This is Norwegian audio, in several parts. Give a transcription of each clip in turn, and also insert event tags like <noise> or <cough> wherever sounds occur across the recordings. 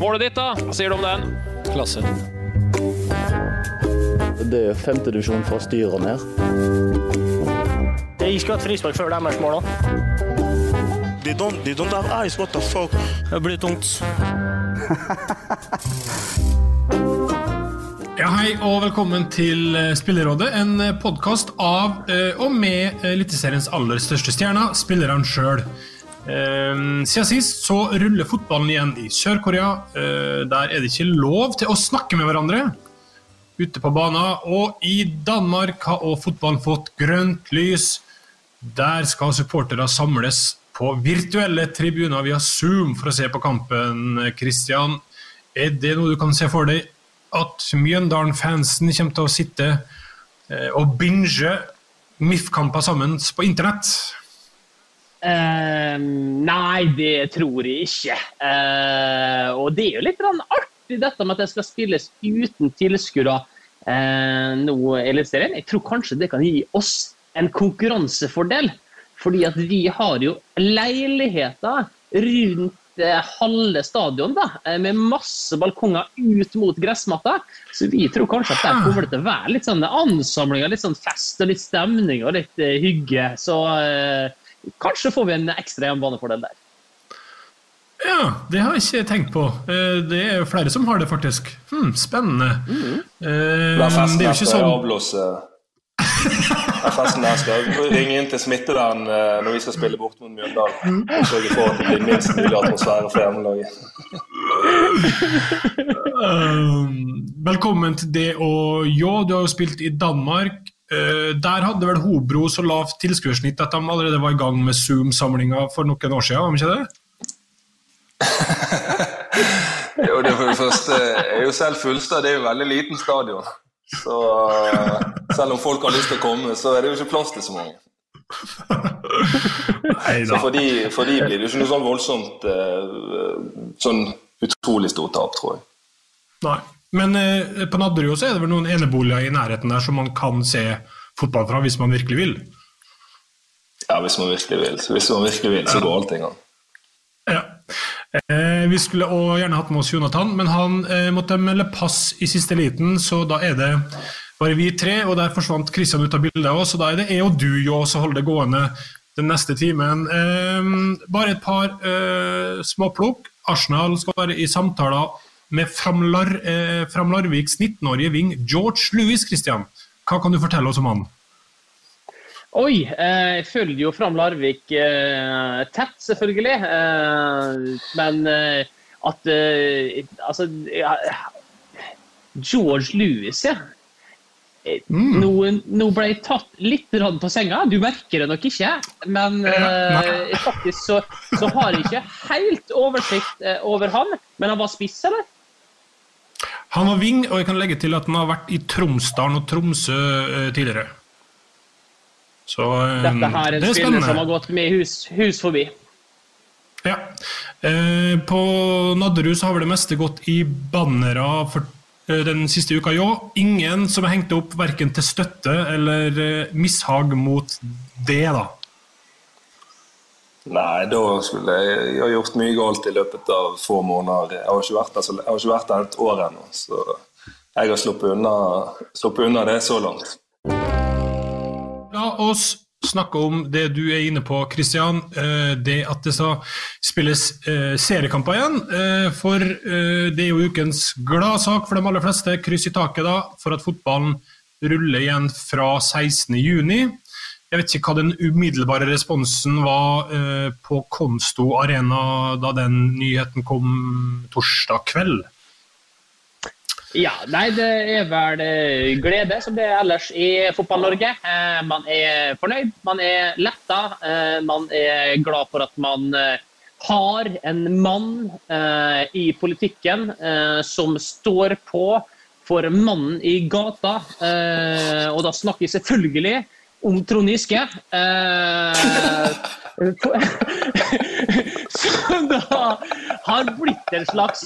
Målet ditt, da? Hva sier du om den? Klasse. Det er femtedivisjon fra styret og ned. Jeg skulle hatt frispark før deres mål òg. They don't, they don't have eyes, what the fuck? Det blir tungt. <laughs> Ja, Hei og velkommen til eh, Spillerådet, en podkast av eh, og med Eliteseriens aller største stjerner, spillerne sjøl. Siden sist så ruller fotballen igjen i Sør-Korea. Eh, Der er det ikke lov til å snakke med hverandre ute på banen. Og i Danmark har også fotballen fått grønt lys. Der skal supportere samles på virtuelle tribuner via Zoom for å se på kampen. Christian, er det noe du kan se for deg at Mjøndalen-fansen kommer til å sitte eh, og binge MIF-kamper sammen på internett? Eh, nei, det tror jeg ikke. Uh, og det er jo litt artig dette med at det skal spilles uten tilskuere uh, nå i Eliteserien. Jeg tror kanskje det kan gi oss en konkurransefordel. Fordi at vi har jo leiligheter rundt eh, halve stadion da, eh, med masse balkonger ut mot gressmatta. Så vi tror kanskje at der kommer det til å være litt sånn ansamlinger, litt sånn fest og litt stemning og litt hygge. Så kanskje får vi en ekstra hjemmebanefordel der. Ja, det har jeg ikke tenkt på. Eh, Det er jo flere som har det, faktisk. Hm, spennende. Mm -hmm. det er jo ikke sånn avblåse festen der skal ringe inn til smittevern eh, når vi skal spille bort mot Mjøndalen. Og sørge for at det blir minst mulig atmosfære for hjemmelaget. <laughs> Um, velkommen til det og jo, du har jo spilt i Danmark. Eh, der hadde vel Hobro så lavt tilskuersnitt at de allerede var i gang med Zoom-samlinga for noen år siden, var de ikke det? <laughs> Jo, det for det første er jo selv Fullstad det er jo veldig liten stadion. Så eh, selv om folk har lyst til å komme, så er det jo ikke plass til så mange. Så for de, for de blir det jo ikke noe sånn voldsomt eh, sånn utrolig stort tap, tror jeg. Nei. Men eh, på Nadderud er det vel noen eneboliger i nærheten der som man kan se fotball fra hvis man virkelig vil? Ja, hvis man virkelig vil. Hvis man virkelig vil, så går allting an. Ja. Eh, vi skulle også gjerne hatt med oss Jonathan, men han eh, måtte melde pass i siste liten, så da er det bare vi tre, og der forsvant Kristian ut av bildet også, så da er det jeg og du jo som holder det gående den neste timen. Eh, bare et par eh, småplukk. Arsenal skal være i samtaler med Fram, eh, Fram Larviks 19-årige ving George Louis, Christian. Hva kan du fortelle oss om han? Oi, eh, jeg følger jo Fram Larvik eh, tett, selvfølgelig. Eh, men eh, at eh, Altså George Louis, ja. Mm. Nå, nå ble jeg tatt litt på senga. Du merker det nok ikke. Men eh, faktisk så, så har jeg ikke helt oversikt over han. Men han var spiss, eller? Han var ving, og jeg kan legge til at han har vært i Tromsdalen og Tromsø eh, tidligere. Så eh, Dette her er en det er spiller som har gått med hus, hus forbi. Ja. Eh, på Nadderud så har vel det meste gått i bannere for eh, den siste uka. Jo, ingen som har hengt opp verken til støtte eller eh, mishag mot det, da. Nei, da skulle jeg, jeg gjort mye galt i løpet av få måneder. Jeg har ikke vært der, jeg har ikke vært der et år ennå, så jeg har sluppet unna, sluppet unna det så langt. La oss snakke om det du er inne på, Christian. Eh, det at det skal spilles eh, seriekamper igjen. Eh, for det er jo ukens gladsak for de aller fleste. Kryss i taket da, for at fotballen ruller igjen fra 16.6. Jeg vet ikke hva den umiddelbare responsen var på Konsto Arena da den nyheten kom torsdag kveld. Ja, nei, det er vel eh, glede, som det er ellers i Fotball-Norge. Eh, man er fornøyd, man er letta. Eh, man er glad for at man har en mann i politikken som står på for mannen i gata. og da snakker vi selvfølgelig om Trond Giske. som <laughs> da har blitt en slags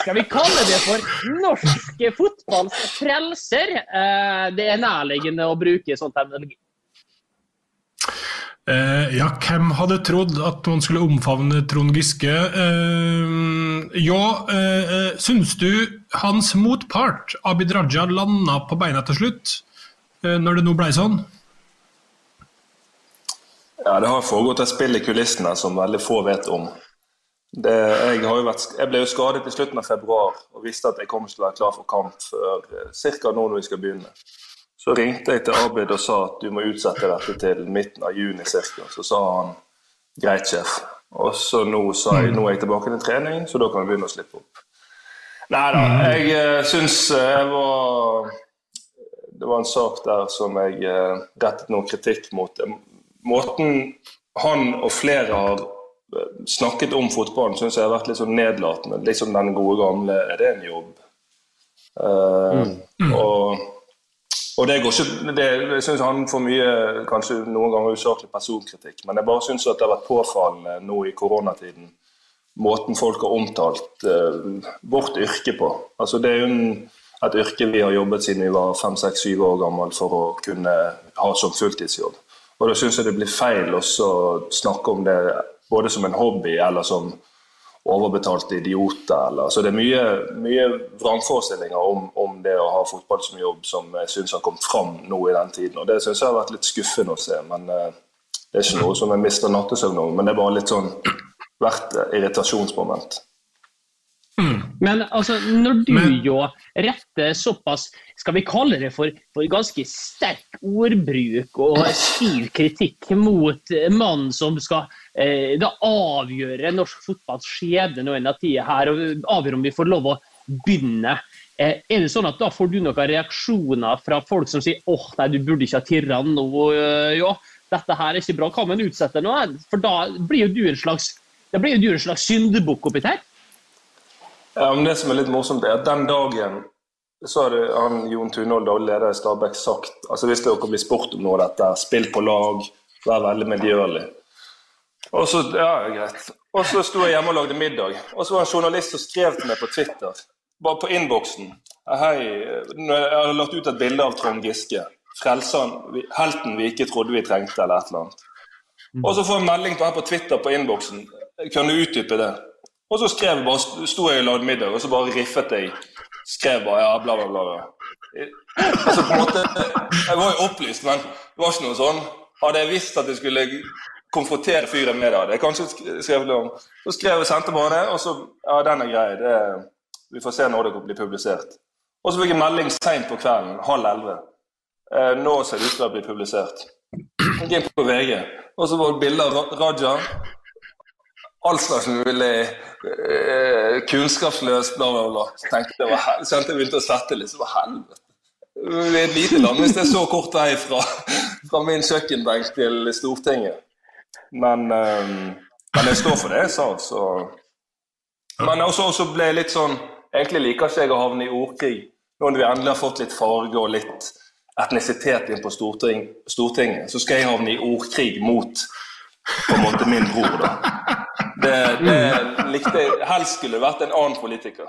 Skal vi kalle det for norsk fotballs frelser? Eh, det er nærliggende å bruke sånn terminologi. Eh, ja, hvem hadde trodd at man skulle omfavne Trond Giske? Eh, ja, eh, syns du hans motpart, Abid Raja, landa på beina til slutt? når det nå ble sånn? Ja, Det har foregått et spill i kulissene som veldig få vet om. Det, jeg, vært, jeg, ble jo skadet i slutten av februar og visste at jeg kom til å være klar for kamp før eh, ca. nå når vi skal begynne. Så ringte jeg til Abid og sa at du må utsette dette til midten av juni ca. Så sa han greit, sjef. Og så nå sa jeg nå er jeg tilbake til trening, så da kan vi begynne å slippe opp. Nei da, jeg uh, syns uh, jeg var Det var en sak der som jeg rettet noe kritikk mot måten han og flere har eh, snakket om fotballen, syns jeg har vært litt sånn nedlatende. Liksom den gode gamle 'er det en jobb'? Uh, mm. og, og, det går ikke det, Jeg syns han får mye, kanskje noen ganger usaklig personkritikk, men jeg bare syns det har vært påfallende nå i koronatiden måten folk har omtalt uh, vårt yrke på. Altså Det er jo en, et yrke vi har jobbet siden vi var fem, seks, syv år gammel for å kunne ha som fulltidsjobb. Og da syns jeg det blir feil å snakke om det både som en hobby eller som overbetalte idioter. Eller. Så det er mye, mye vrangforestillinger om, om, det å ha fotball som jobb som jeg syns har kommet fram nå i den tiden. Og det syns jeg har vært litt skuffende å se. Men uh, det er ikke noe som jeg mister nattesøvn over. Men det er bare litt sånn <clears throat> hvert irritasjonsmoment. Mm. Men altså, når du Men... jo retter såpass, skal vi kalle det for, for ganske sterk ordbruk og stiv kritikk mot mannen som skal eh, da avgjøre norsk fotballs skjebne nå en av tida her, og avgjøre om vi får lov å begynne. Eh, er det sånn at Da får du noen reaksjoner fra folk som sier åh, oh, nei, du burde ikke ha tirra nå, øh, ja, dette her er ikke bra, hva om en utsetter nå? For da blir jo du en slags, da blir jo du en slags syndebukk oppi her. Ja, men Det som er litt morsomt, er at den dagen så hadde han, Jon Tunhold, daglig leder i Stabæk, sagt altså hvis dere blir spurt om noe av dette, spill på lag, vær veldig medgjørlig. Og så ja, greit. Og så sto jeg hjemme og lagde middag, og så var det en journalist som skrev til meg på Twitter, bare på innboksen Hei, jeg har lagt ut et bilde av Trond Giske. Frelseren, helten vi ikke trodde vi trengte, eller et eller annet. Og så får jeg melding på her på Twitter på innboksen. Kan du utdype det? Og så skrev jeg bare, sto jeg og lagde middag, og så bare riffet jeg. Skrev bare ja, bla, bla, bla. Altså, på en måte, Jeg var jo opplyst, men det var ikke noe sånn. Hadde jeg visst at jeg skulle konfrontere fyren med det, hadde jeg kanskje skrevet det om. Så skrev jeg, sendte bare det, og så Ja, den er grei. Det, vi får se når det blir publisert. Og så fikk jeg melding seint på kvelden, halv elleve. Eh, nå ser det ut til å bli publisert. Jeg gikk på VG, og så var det bilde av Raja all slags mulig uh, kunnskapsløst, bla, bla, bla. Så tenkte jeg, så jeg begynte å svette litt. Så var helvete. Vi er et lite land hvis det er så kort vei fra, fra min kjøkkenbenk til Stortinget. Men, um, men jeg står for det jeg sa, så Men også, også ble jeg litt sånn Egentlig liker ikke jeg å havne i ordkrig. Nå når vi endelig har fått litt farge og litt etnisitet inn på Stortinget, så skal jeg havne i ordkrig mot på en måte min bror. da. Det, det likte jeg Helst skulle det vært en annen politiker.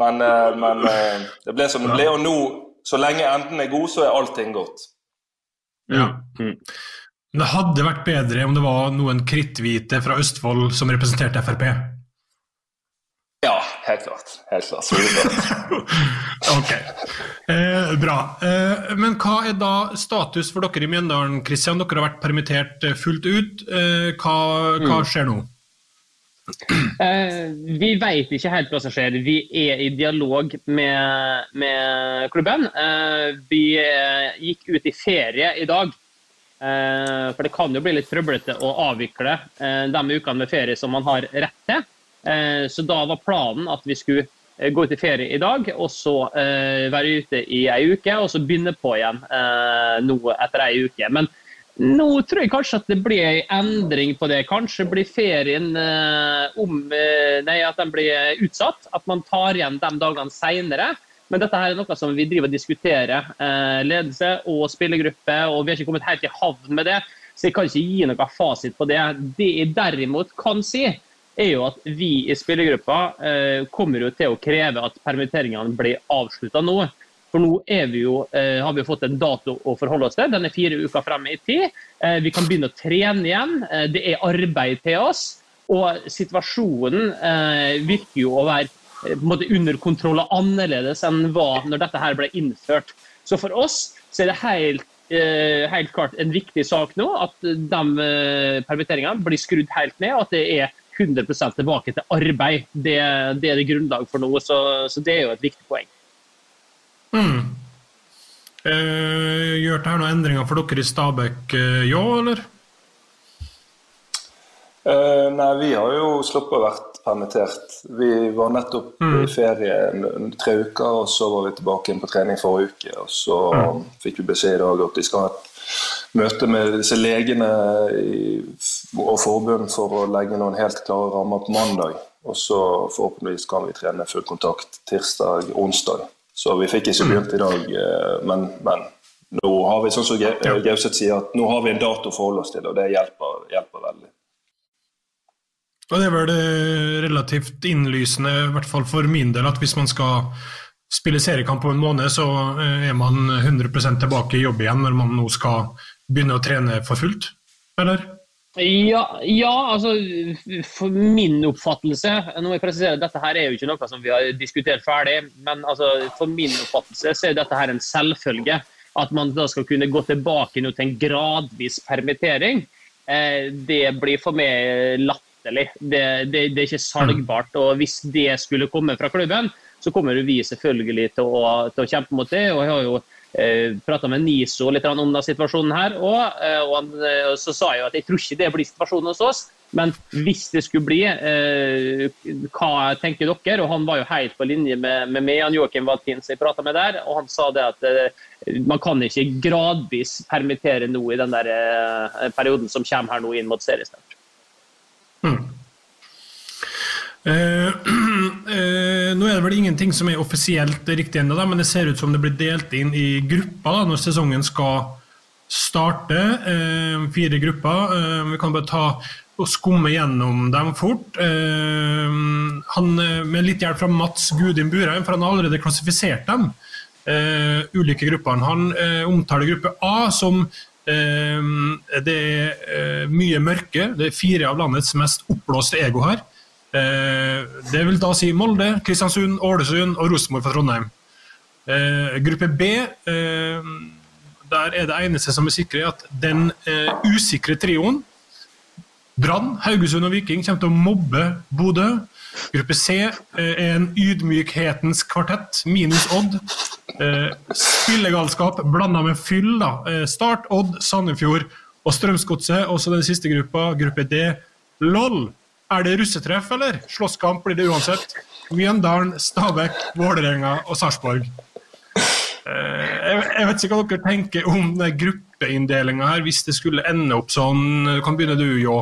Men, eh, men, eh, det ble som det ble, og nå, så lenge enden er god, så er allting godt. Ja. Men Det hadde vært bedre om det var noen kritthvite fra Østfold som representerte Frp? Ja, helt klart. Helt klart. <laughs> Ok, eh, bra. Eh, men hva er da status for dere i Mjøndalen, Kristian? Dere har vært permittert eh, fullt ut. Eh, hva, hva skjer nå? Eh, vi vet ikke helt hva som skjer. Vi er i dialog med, med klubben. Eh, vi eh, gikk ut i ferie i dag. Eh, for det kan jo bli litt trøblete å avvikle eh, de ukene med ferie som man har rett til. Eh, så da var planen at vi skulle eh, gå ut i ferie i dag, og så eh, være ute i ei uke, og så begynne på igjen eh, nå etter ei uke. Men nå tror jeg kanskje at det blir en endring på det. Kanskje blir ferien eh, om eh, Nei, at den blir utsatt. At man tar igjen de dagene seinere. Men dette her er noe som vi driver og diskuterer, eh, ledelse og spillergruppe, og vi har ikke kommet helt i havn med det. Så jeg kan ikke gi noe fasit på det. Det jeg derimot kan si, er jo at vi i spillergruppa eh, kommer jo til å kreve at permitteringene blir avslutta nå. For nå vi jo, eh, har vi jo fått en dato å forholde oss til. Den er fire uker frem i tid. Eh, vi kan begynne å trene igjen. Eh, det er arbeid til oss. Og situasjonen eh, virker jo å være eh, måte under kontroll og annerledes enn hva når dette her ble innført. Så for oss så er det helt, eh, helt klart en viktig sak nå at de permitteringene blir skrudd helt ned, og at det er 100 tilbake til arbeid. Det, det er det grunnlag for nå, så, så det er jo et viktig poeng. Mm. Eh, gjør det her noen endringer for dere i Stabæk, eh, ja, eller? Eh, nei, vi har jo sluppet å være permittert. Vi var nettopp Mm. i ferie tre uker, og så var vi tilbake igjen på trening forrige uke. Og så fikk vi beskjed i dag at vi skal ha et møte med disse legene i, og forbund for å legge noen helt klare rammer på mandag. Og så forhåpentligvis kan vi trene full kontakt tirsdag, onsdag. Så vi fikk ikke begynt i dag, eh, men, men nå har vi sånn som Gauseth sier, at nå har vi en dato å forholde oss til, og det hjelper, hjelper veldig. Og det er vel eh, relativt innlysende, i hvert fall for min del, at hvis man skal spille seriekamp på en måned, så eh, er man 100% tilbake i jobb igjen når man nå skal begynne å trene for fullt, eller? Ja, ja, altså for min oppfattelse Nå må jeg presisere dette her er jo ikke noe som vi har diskutert ferdig, men altså, for min oppfattelse så er dette her en selvfølge. At man da skal kunne gå tilbake til en gradvis permittering, eh, det blir for meg latterlig. Det, det, det er ikke salgbart. og Hvis det skulle komme fra klubben, så kommer vi selvfølgelig til å, til å kjempe mot det. og jeg har jo eh, prata med Niso litt om denne situasjonen her, og, eh, og han, eh, så sa jeg at jeg tror ikke det blir situasjonen hos oss. Men hvis det skulle bli, eh, hva tenker dere? Og han var jo helt på linje med, med meg, han Joakim Valtin som jeg prata med der, og han sa det at eh, man kan ikke gradvis permittere nå i den der eh, perioden som kommer her nå inn mot seriestart. Eh, <clears throat> eh, nå er det vel ingenting som er offisielt riktig ennå, men det ser ut som det blir delt inn i grupper da, når sesongen skal starte. Eh, fire grupper. Vi kan bare ta og skumme gjennom dem fort. Han, med litt hjelp fra Mats Gudin Burheim, for han har allerede klassifisert dem. Ulike gruppene. Han omtaler gruppe A som det er mye mørke. Det er fire av landets mest oppblåste ego her. Eh, det vil da si Molde, Kristiansund, Ålesund og Rosenborg fra Trondheim. Eh, gruppe B, eh, der er det eneste som er sikre, at den usikre trioen Brann, Haugesund og Viking kommer til å mobbe Bodø. Gruppe C er en ydmykhetens kvartett, minus Odd. Spillegalskap blanda med fyll. da. Start, Odd, Sandefjord og Strømsgodset. Og så den siste gruppa, gruppe D. LOL! Er det russetreff, eller? Slåsskamp blir det uansett. Mjøndalen, Stabæk, Vålerenga og Sarpsborg. Eh, jeg, vet ikke hva dere tenker om den gruppeinndelinga her, hvis det skulle ende opp sånn. Kan begynne du, Jå.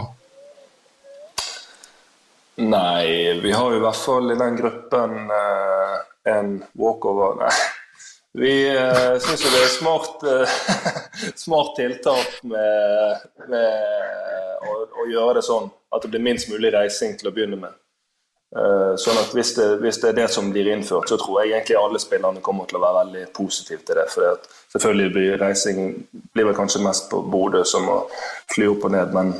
Nei, vi har jo i hvert fall i den gruppen eh, en walkover Nei. Vi uh, syns jo det er smart, eh, <laughs> smart tiltak med, med å, å gjøre det sånn at det blir minst mulig reising til å begynne med. Eh, sånn at hvis det, hvis det er det som blir innført, så tror jeg egentlig alle spillerne kommer til å være veldig positive til det. For selvfølgelig blir reising blir vel kanskje mest på Bodø som å fly opp og ned, men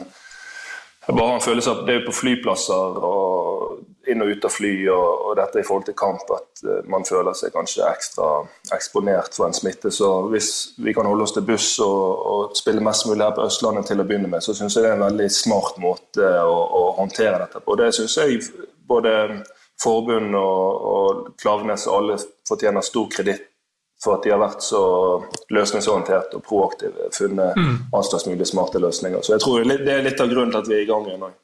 jeg bare har en følelse av at det er på flyplasser og inn og ut av fly og, og dette i forhold til kamp at uh, man føler seg kanskje ekstra eksponert for en smitte. Så hvis vi kan holde oss til buss og, og spille mest mulig her på Østlandet til å begynne med, så syns jeg det er en veldig smart måte å, å håndtere dette på. Det syns jeg både forbund og, og Klaveness og alle fortjener stor kreditt for at de har vært så løsningsorientert og proaktive. Funnet mm. mulig smarte løsninger. Så jeg tror det er litt av grunnen til at vi er i gang igjen. Mm.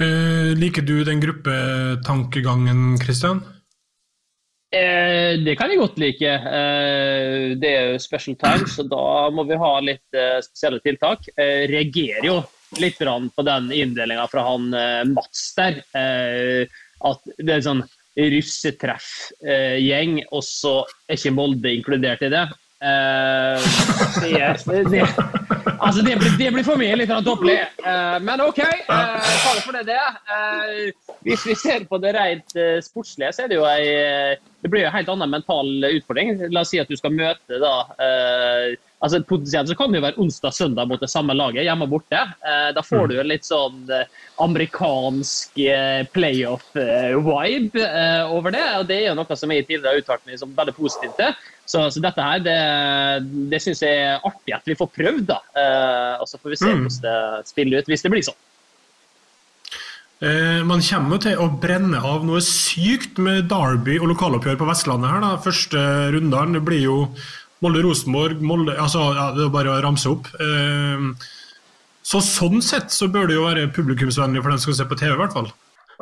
Uh, liker du den gruppetankegangen, Kristian? Eh, det kan jeg godt like. Eh, det er jo special times, så da må vi ha litt eh, spesielle tiltak. Eh, reagerer jo litt på den inndelinga fra han eh, Mats der. at det er sånn russetreffgjeng, og så er ikke Molde inkludert i det. Eh, det, det, altså det, blir, det blir for mye litt tåpelig. Uh, men OK, uh, ta for det det Uh, hvis vi ser på det rent eh, sportslige, så er det jo ei det blir jo en helt annen mental utfordring. La oss si at du skal møte da eh, altså Potensielt så kan det jo være onsdag-søndag mot det samme laget, hjemme og borte. Eh, da får du jo litt sånn eh, amerikansk eh, playoff-vibe over det. Og det er jo noe som jeg tidligere har uttalt meg som veldig positivt til. Så, så, dette her, det, det syns jeg er artig at vi får prøvd, da. Eh, og så får vi se mm. hvordan det spiller ut, hvis det blir sånn. Man kommer til å brenne av noe sykt med Derby og lokaloppgjør på Vestlandet. her da. Første rundene blir jo Molde-Rosenborg altså, ja, Det er bare å ramse opp. Eh, så Sånn sett så bør det jo være publikumsvennlig for den som skal se på TV, i hvert fall.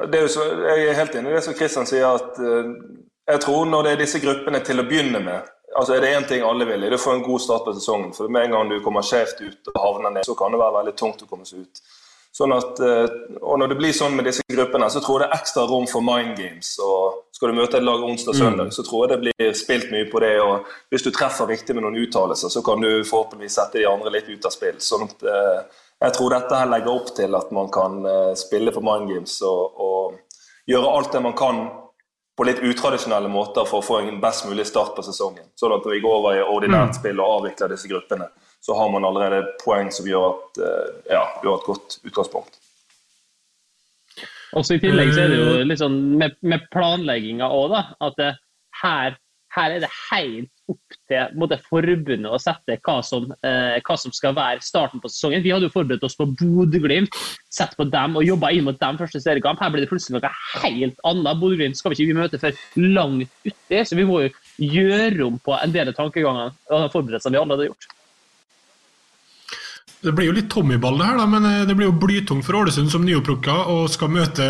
Er så, jeg er helt enig i det som Kristian sier, at uh, jeg tror når det er disse gruppene til å begynne med altså Er det én ting alle vil, er det å få en god start på sesongen. For med en gang du kommer skjevt ut og havner ned, så kan det være veldig tungt å komme seg ut. Sånn at, eh, og Når det blir sånn med disse gruppene, så tror jeg det er ekstra rom for mind games. og Skal du møte et lag onsdag-søndag, mm. så tror jeg det blir spilt mye på det. og Hvis du treffer riktig med noen uttalelser, så kan du forhåpentligvis sette de andre litt ut av spill. sånn at eh, Jeg tror dette her legger opp til at man kan eh, spille på mind games og, og gjøre alt det man kan på litt utradisjonelle måter for å få en best mulig start på sesongen. Sånn at vi går over i ordinært mm. spill og avvikler disse gruppene, så har man allerede poeng som gjør at eh, ja, du har et godt utgangspunkt. Også I tillegg så er det jo litt sånn med, med planlegginga òg, at det, her, her, er det helt opp til måtte, forbundet å sette hva som, eh, hva som, skal være starten på sesongen. Vi hadde jo forberedt oss på Bodø-Glimt, sett på dem og jobba inn mot dem første seriekamp. Her blir det plutselig noe helt annet. Bodø-Glimt skal vi ikke møte før langt uti, så vi må jo gjøre om på en del av tankegangene og forberedelsene vi allerede har gjort. Det blir jo litt Tommy-ball, det her, da, men eh, det blir jo blytungt for Ålesund som nyopprukka og skal møte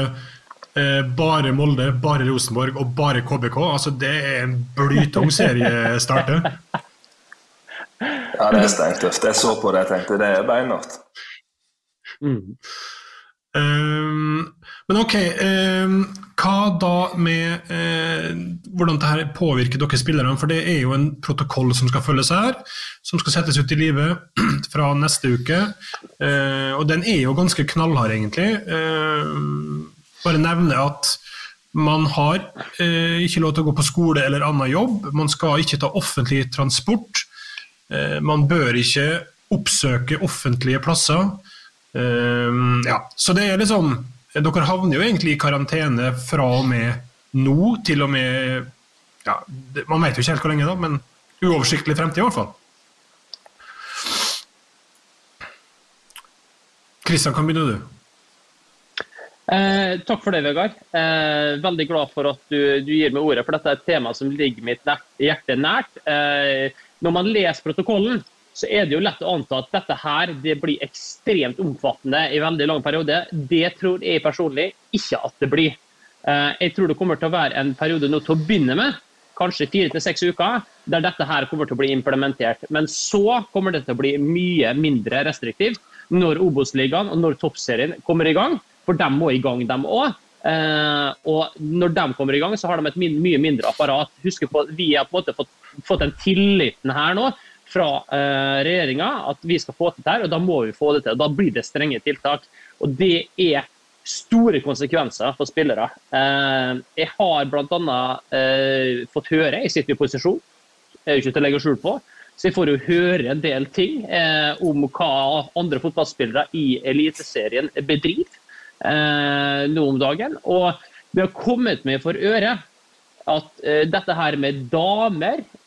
eh, bare Molde, bare Rosenborg og bare KBK. Altså, det er en blytung seriestart. ja, det er steintøft. Jeg så på det og tenkte det er beinhardt. Mm. Um, men ok, eh, hva da med eh, hvordan dette påvirker dere spillerne? For det er jo en protokoll som skal følges her, som skal settes ut i livet <clears throat> fra neste uke. Eh, og den er jo ganske knallhard, egentlig. Uh, bare nevne at man har ikke lov til å gå på skole eller annen jobb. Man skal ikke ta offentlig transport. man bør ikke oppsøke offentlige plasser. Ja, så det er liksom Dere havner jo egentlig i karantene fra og med nå til og med ja, Man vet jo ikke helt hvor lenge, da, men uoversiktlig fremtid i hvert fall. Kristian, kan begynne du. Eh, takk for det, Vegard. Eh, veldig glad for at du, du, gir meg ordet, for dette er et tema som ligger mitt hjerte nært. Eh, når man leser protokollen, så er det jo lett å anta at dette her det blir ekstremt omfattende i veldig lang periode. Det tror jeg personlig ikke at det blir. Eh, jeg tror det kommer til å være en periode nå til å begynne med, kanskje fire til seks uker, der dette her kommer til å bli implementert. Men så kommer det til å bli mye mindre restriktivt når Obos-ligaen og når toppserien kommer i gang, for de må i gang, dem òg. Uh, og når de kommer i gang, så har de et mye mindre apparat. Husk på Vi har på en måte fått, fått den tilliten her nå fra uh, regjeringa at vi skal få til dette, og da må vi få det til. og Da blir det strenge tiltak. Og det er store konsekvenser for spillere. Uh, jeg har bl.a. Uh, fått høre, jeg sitter i posisjon, jeg er jo ikke til å legge skjul på, så jeg får jo høre en del ting eh, om hva andre fotballspillere i Eliteserien bedriver. eh, nå om dagen. Og vi har kommet med for øre at eh, dette her med damer, eh,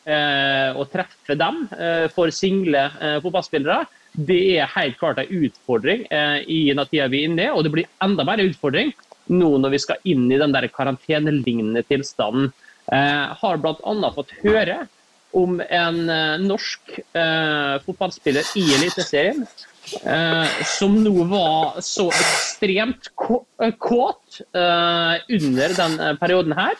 å treffe dem eh, for single eh, fotballspillere, det er helt klart en utfordring eh, i den tida vi er inne i, og det blir enda mer utfordring nå når vi skal inn i den der karantenelignende tilstanden. Eh, har bl.a. fått høre om en eh, norsk eh, fotballspiller i Eliteserien eh, som nå var så ekstremt eh, kåt eh, under den perioden her.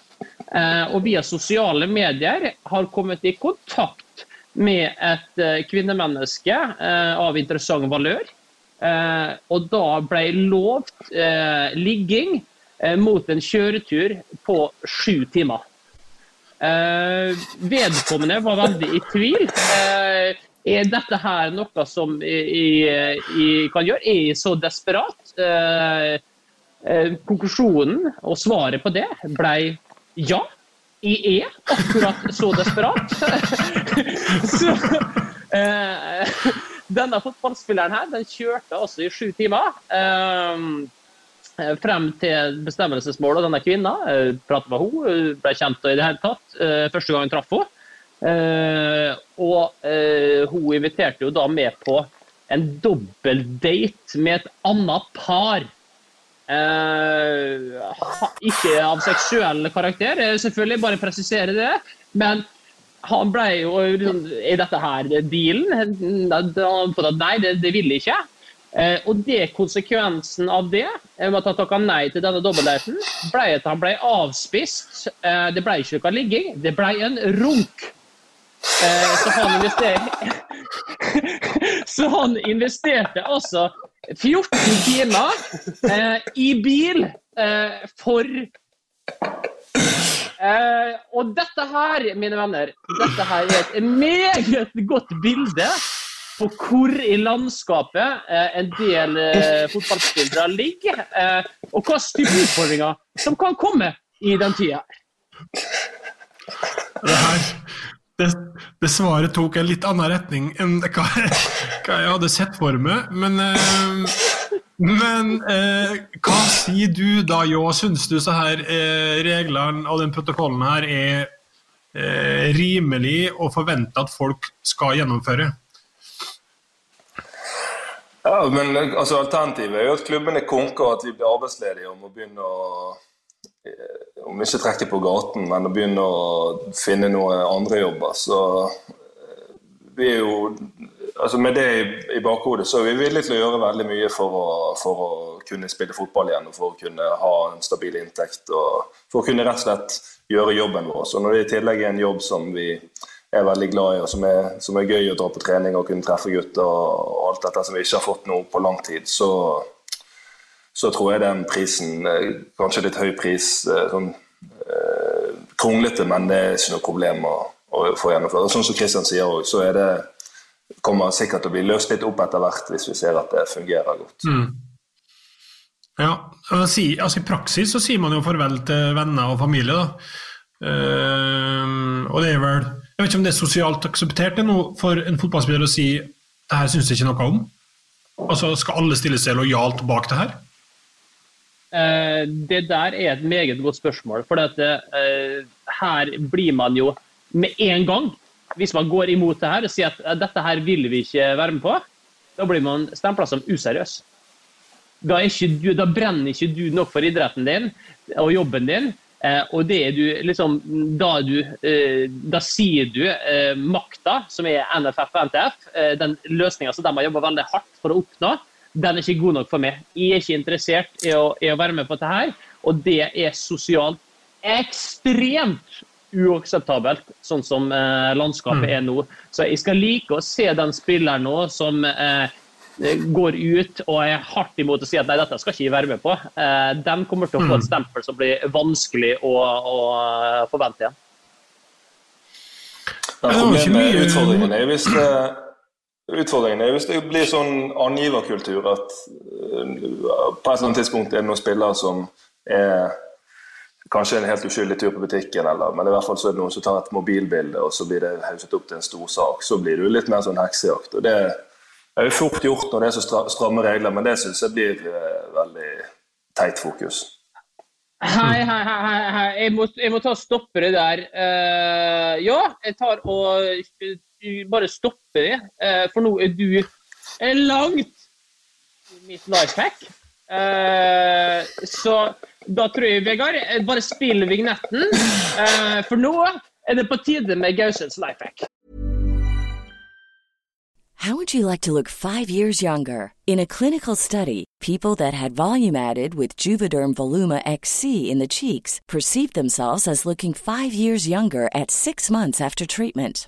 Og via sosiale medier har kommet i kontakt med et kvinnemenneske av interessant valør. og da ble lovt ligging mot en kjøretur på sju timer. Eh, vedkommende var veldig i tvil. Eh, er dette her noe som jeg, kan gjøre? Er jeg så desperat? Eh, konklusjonen og svaret på det ble ja. Jeg er akkurat så desperat. <laughs> så, denne fotballspilleren her, den kjørte altså i sju timer. Eh, frem til bestemmelsesmålet. Denne kvinna eh, pratet med henne, ble kjent i det hele tatt eh, første gang hun traff henne. Og hun inviterte jo da med på en dobbeldate med et annet par. Ikke av seksuell karakter, selvfølgelig, bare presisere det. Men han ble jo liksom, Er dette her dealen? Nei, det, det vil jeg ikke. Eh, og det konsekvensen av det, med eh, at han takka nei til denne dobbeltdaten, ble at han ble avspist. Eh, det ble ikke noe ligging, det ble en runk. Eh, så han Så han investerte altså 14 timer eh, i bil eh, for og dette her, mine venner, dette her er et meget godt bilde på hvor i landskapet eh, en del eh, fotballspillere ligger, eh, og hva type utfordringer som kan komme i den tida. Det, her, det, det, svaret tok en litt annen retning enn hva, hva jeg hadde sett for meg. Men, eh, men eh, hva sier du da, Jo? Syns du så her eh, reglene og den protokollen her er rimelig å forvente at folk skal gjennomføre? Ja, men altså, Alternativet er jo at klubbene konker og at vi blir arbeidsledige og må begynne å eh, Om ikke trekke på gaten, men å begynne å finne noen andre jobber. Så eh, vi er jo altså Med det i, bakhodet så er vi villige til å gjøre veldig mye for å, for å kunne spille fotball igjen og for å kunne ha en stabil inntekt og for å kunne rett og slett gjøre jobben vår. Så når det i tillegg er en jobb som vi er veldig glad i, og som er, som er, gøy å dra på trening og kunne treffe gutter og alt dette som vi ikke har fått nå på lang tid, så, så tror jeg den prisen eh, Kanskje litt høy pris, eh, sånn eh, kronglete, men det er ikke noe problem å, å få gjennomført. Sånn som Kristian sier òg, så det kommer sikkert til å bli løst litt opp etter hvert hvis vi ser at det fungerer godt. Mm. Ja, altså I praksis så sier man jo farvel til venner og familie. da. Uh, og det er vel jeg vet ikke om det er sosialt akseptert det nå for en fotballspiller å si det her syns jeg ikke noe om? Altså, Skal alle stille seg lojalt bak det her? Eh, det der er et meget godt spørsmål. For dette, eh, her blir man jo med en gang, hvis man går imot det her og sier at dette her vil vi ikke være med på, da blir man stempla som useriøs. Da, du, da, brenner ikke du nok for idretten din og jobben din Eh, og du liksom Da, du, eh, da sier du eh, makta, som er NFF og NTF, eh, den løsninga som de har jobba veldig hardt for å oppnå, den er ikke god nok for meg. Jeg er ikke interessert i å, i å være med på dette her, og det er sosialt ekstremt uakseptabelt, sånn som eh, landskapet mm. er nå. Så jeg skal like å se den spilleren nå som eh, går ut og er hardt imot å si at nei, dette skal ikke jeg være med på, eh, den kommer til å få et mm. stempel som blir vanskelig å, å forvente igjen. Problemet, utfordringen er hvis det, utfordringen er hvis det blir sånn angiverkultur at uh, på et eller annet tidspunkt er det noen spillere som er kanskje en helt uskyldig tur på butikken, eller, men i hvert fall så er det noen som tar et mobilbilde, og så blir det hauset opp til en stor sak. Så blir det jo litt mer sånn heksejakt. og det er jo fort gjort når det er så stramme regler, men det syns jeg blir eh, veldig teit fokus. Hei, hei, hei, hei. Jeg, må, jeg må ta og stoppe det der. Uh, ja, jeg tar og eh, bare det. Eh, for nå er du eh, langt mitt life hack. Eh, så da tror jeg, Vegard, bare spill vignetten. For nå er det på tide med Gausets life hack. How would you like to look five years younger? In a clinical study, people that had volume added with Juvederm Voluma XC in the cheeks perceived themselves as looking five years younger at six months after treatment.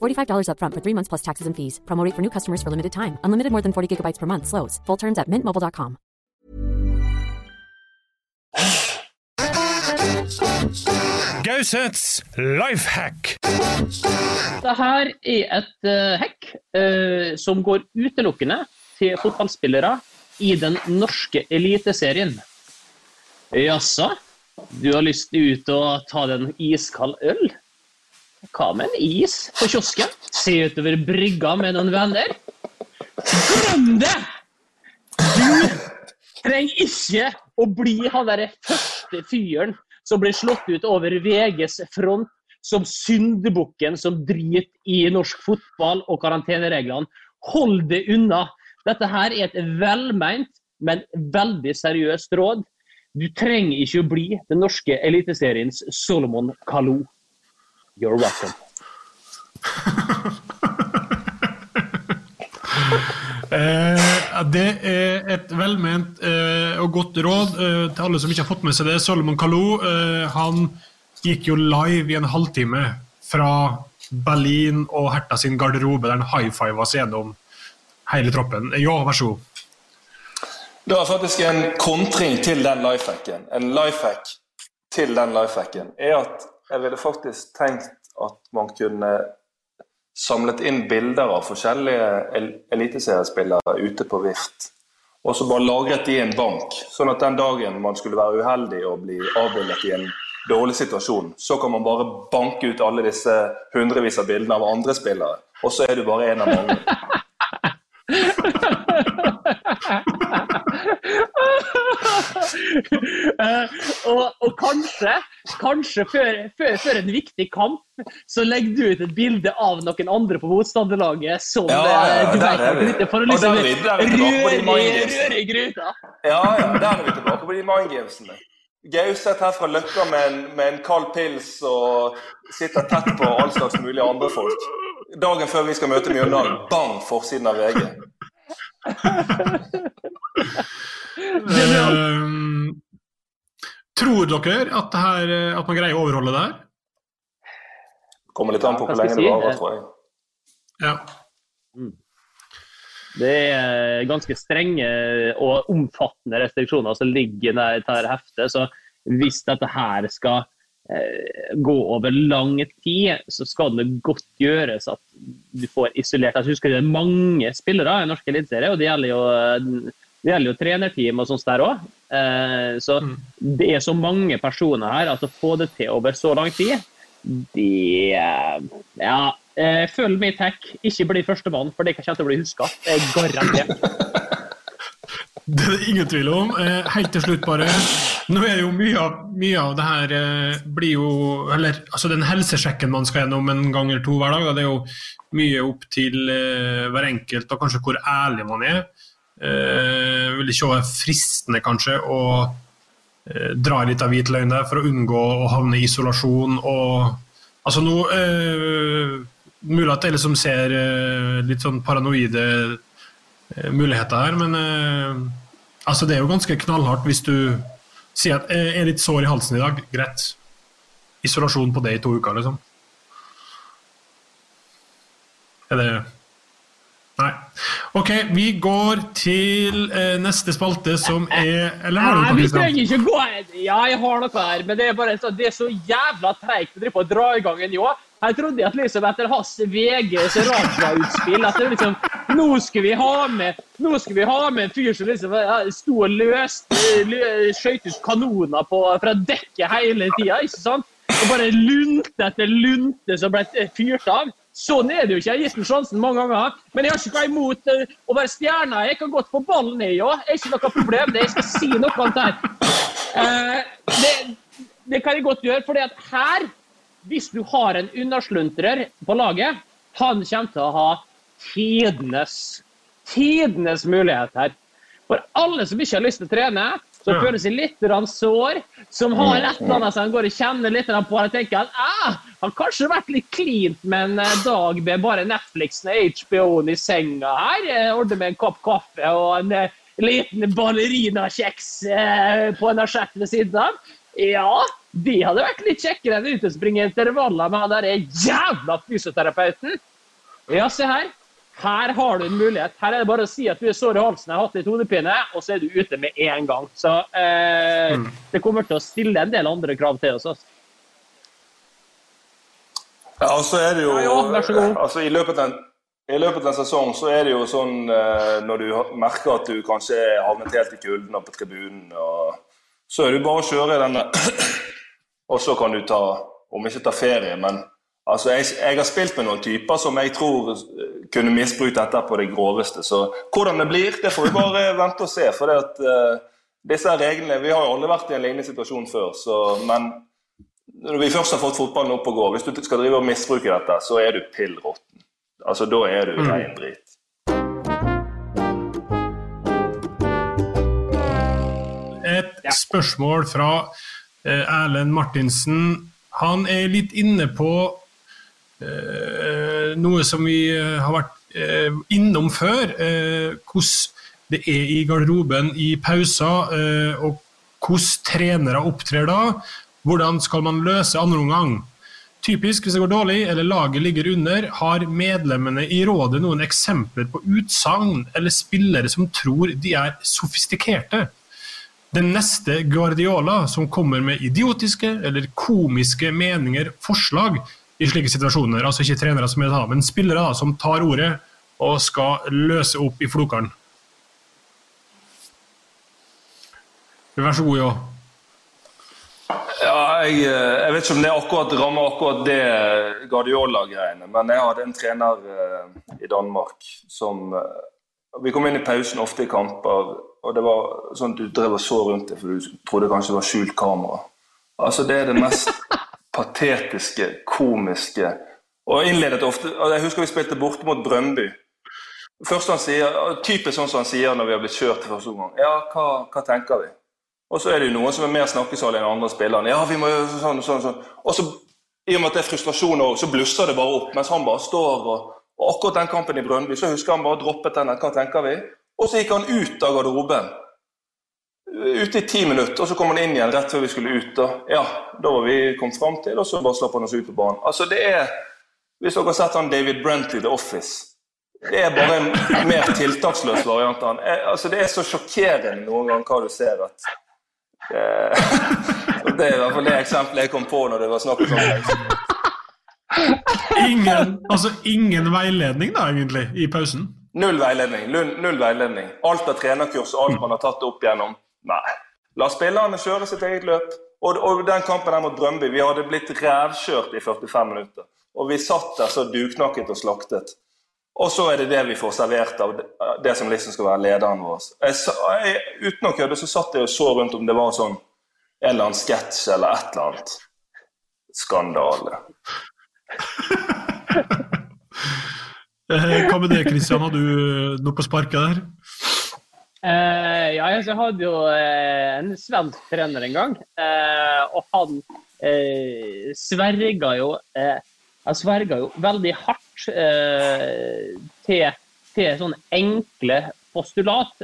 $45 upfront for three months plus taxes and fees. Promo for new customers for limited time. Unlimited more than 40 gigabytes per month. Slows. Full terms at mintmobile.com. Gausets lifehack. Det Dette er et uh, hack uh, som går utelukkende til fotballspillere i den norske eliteserien. Jaså, du har lyst ut og ta deg en iskald øl? Hva med en is på kiosken? Se utover brygga med noen venner? Glem det! Du trenger ikke å bli han derre første fyren som blir slått ut over VGs front som syndebukken som driter i norsk fotball og karantenereglene. Hold det unna. Dette her er et velmeint, men veldig seriøst råd. Du trenger ikke å bli den norske eliteseriens Solomon Kalou. You're welcome. <laughs> Eh, det er et velment eh, og godt råd eh, til alle som ikke har fått med seg det. Solomon Kalou eh, han gikk jo live i en halvtime fra Berlin og Herta sin garderobe, der han high-fiva seg gjennom hele troppen. Ja, vær så god. Det var faktisk en kontring til den lifehacken. En lifehack til den lifehacken er at jeg ville faktisk tenkt at man kunne samlet inn bilder av forskjellige el eliteseriespillere ute på vift. Og så bare lagret de i en bank, sånn at den dagen man skulle være uheldig og bli avbildet i en dårlig situasjon, så kan man bare banke ut alle disse hundrevis av bildene av andre spillere. Og så er du bare en av mange. <laughs> Eh, og, og kanskje, kanskje før, før, før, en viktig kamp, så legger du ut et bilde av noen andre på motstanderlaget som Ja, ja, eh, du der vet er vi. for å liksom vi- røre, i gryta. Ja, ja, der er vi tilbake på de mindgamesene. Gauseth her fra Løkka med en, med en kald pils og sitter tett på all slags mulige andre folk. Dagen før vi skal møte Mjøndalen, bang, forsiden av VG. Eh, tror dere at, det her, at man greier å overholde det her? Kommer litt an på hvor lenge det varer, tror jeg. Ja. Det er ganske strenge og omfattende restriksjoner som ligger i dette heftet. Så hvis dette her skal gå over lang tid, så skal det godt gjøres at du får isolert Jeg husker det er mange spillere i norsk eliteserie, og det gjelder jo, det gjelder jo trenerteam og sånt der òg. Så det er så mange personer her at å få det til over så lang tid, det Ja, følg med i tech. Ikke bli førstemann, for det kommer til å bli huska. Det er garantert. <laughs> Det er det ingen tvil om. Eh, helt til slutt, bare. Nå er jo mye av, mye av det her eh, blir jo Eller altså den helsesjekken man skal gjennom en gang eller to hver dag, da, det er jo mye opp til eh, hver enkelt og kanskje hvor ærlig man er. Eh, vil ikke være fristende, kanskje, å eh, dra litt av hvit løgn der for å unngå å havne i isolasjon og Altså nå eh, Mulig at jeg liksom ser eh, litt sånn paranoide muligheter her, men altså det er jo ganske knallhardt hvis du sier at jeg er litt sår i halsen i dag. Greit. Isolasjon på det i to uker, liksom. Er det Nei. OK, vi går til eh, neste spalte, som er Eller har du noe? vi trenger ikke gå Ja, jeg har noe her, men det er bare så, det er så jævla treigt å drive på å dra i gang en ljå. Jeg trodde at liksom etter hans VGs radioutspill at det liksom, nå skulle vi ha med nå skal vi ha med en fyr som liksom sto og løste lø- ut kanoner på, fra dekket hele tida, ikke sant? Og bare lunte etter lunte som ble fyrt av. Sånn er det jo ikke. Jeg har gitt den sjansen mange ganger. Men jeg har ikke noe imot eh, å være stjerne. Jeg kan godt få ballen, jeg òg. Det er ikke noe problem. Det jeg skal si noe om det her. Eh, det, det kan jeg godt gjøre, at her, hvis du har en unnasluntrer på laget, han kommer til å ha tidenes, tidenes mulighet her. For alle som ikke har lyst til å trene, som Ja. føler seg litt sår, som har et eller annet som han går og kjenner litt på og tenker at ah, han kanskje har vært litt cleant med en eh, dag med bare Netflixen og HBO-en i senga her. Ordner med en kopp kaffe og en eh, liten ballerinakjeks eh, på en asjett ved siden av. Ja, det hadde vært litt kjekkere enn ute intervaller med han der jævla fysioterapeuten. Ja, se her. Her har du en mulighet. Her er det bare å si at du er sår i halsen, har hatt litt hodepine, og så er du ute med en gang. Så eh, det kommer til å stille en del andre krav til oss. Altså. Ja, og så er det jo Ja, god. altså, i, løpet av en, I løpet av en sesong så er det jo sånn eh, når du merker at du kanskje er havnet helt i kulden og på tribunen, og så er det jo bare å kjøre i denne <clears throat> Og så kan du ta, om ikke ta ferie, men altså, jeg, jeg har spilt med noen typer som jeg tror eh, kunne misbrukt dette på det groveste. Så hvordan det blir, det får vi bare <laughs> vente og se. For det at, uh, disse reglene Vi har jo alle vært i en lignende situasjon før, så, men når vi først har fått fotballen opp og gå, hvis du skal drive og misbruke dette, så er du pill råtten. Altså, da er du Mm. rein drit. Et spørsmål fra eh, Erlend Martinsen. Han er litt inne på noe som vi eh, har vært eh, innom før. Eh, hvordan det er i garderoben i pauser, eh, og hvordan trenere opptrer da. Hvordan skal man løse andre omgang? Typisk hvis det går dårlig eller laget ligger under, har medlemmene i rådet noen eksempler på utsagn eller spillere som tror de er sofistikerte. Den neste Guardiola som kommer med idiotiske eller komiske meninger, forslag i slike situasjoner. Altså ikke trenere som er det, men spillere da, som tar ordet og skal løse opp i flokeren. Vær så god, Jo. Ja, jeg, eh, jeg vet ikke om det akkurat rammer akkurat det Guardiola-greiene, men jeg hadde en trener eh, i Danmark som eh, Vi kom inn i pausen ofte i kamper, og det var sånn at du drev og så rundt deg, for du trodde kanskje det var skjult kamera. Altså, det er det mest <laughs> patetiske, komiske Og innledet ofte Jeg husker vi spilte borte mot Brøndby. Først han sier, Typisk sånn som han sier når vi har blitt kjørt til første omgang. Ja, hva, hva tenker vi? Og så er det jo noen som er mer snakkesalige enn andre spillere. Ja, vi må gjøre sånn sånn, sånn. Og så, i og med at det er frustrasjon også, så blusser det bare opp, mens han bare står og, og akkurat den kampen i Brøndby, så husker han bare droppet den. Hva tenker vi? Og så gikk han ut av garderoben. Ute i ti minutter, og så kom han inn igjen rett før vi skulle ut. Og ja, da var vi kommet fram til, og så bare slapp han oss ut på banen. Altså, det er Hvis dere har sett han David Brent i The Office det er bare en mer tiltaksløs variant av han. Eh, Altså, det er så sjokkerende noen ganger hva du ser at eh, <laughs> Det er i hvert fall det eksempelet jeg kom på når det var snakk om sånn. Ingen, altså ingen veiledning da, egentlig, i pausen? Null veiledning. Null, null veiledning. Alt av trenerkurs og alt man har tatt opp gjennom. Nei. La spillerne kjøre sitt eget løp. Og, og den kampen der mot Brøndby, vi hadde blitt revkjørt i 45 minutter. Og vi satt der så duknakket og slaktet. Og så er det det vi får servert av det, som liksom skal være lederen vår. Jeg, jeg, uten å kødde så satt jeg og så rundt om det var sånn en eller annen sketsj eller et eller annet. Skandale. <laughs> Eh, Hva med det, Kristian? Har du noe på sparket der? Eh, ja, jeg hadde jo eh, en svensk trener en gang, eh, og han eh, sverga jo eh, Han sverga jo veldig hardt eh, til, til sånne enkle postulat,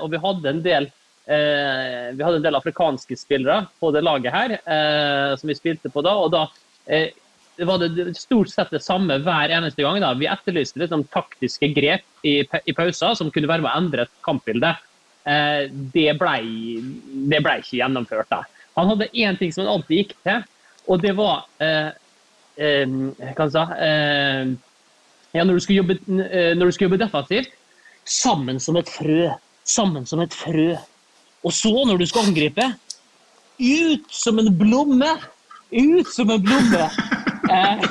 og vi hadde en del vi hadde en del afrikanske spillere på det laget her, som vi spilte på da. og da det var det stort sett det samme hver eneste gang. da. Vi etterlyste liksom taktiske grep i, i pauser som kunne være med å endre et kampbilde. Eh, det ble det ble ikke gjennomført. da. Han hadde én ting som han alltid gikk til, og det var eh, eh, Hva sa eh, ja, når, du skulle jobbe, eh, når du skulle jobbe defensivt Sammen som et frø. Sammen som et frø. Og så, når du skal angripe Ut som en blomme! Ut som en blomme! Eh, <laughs>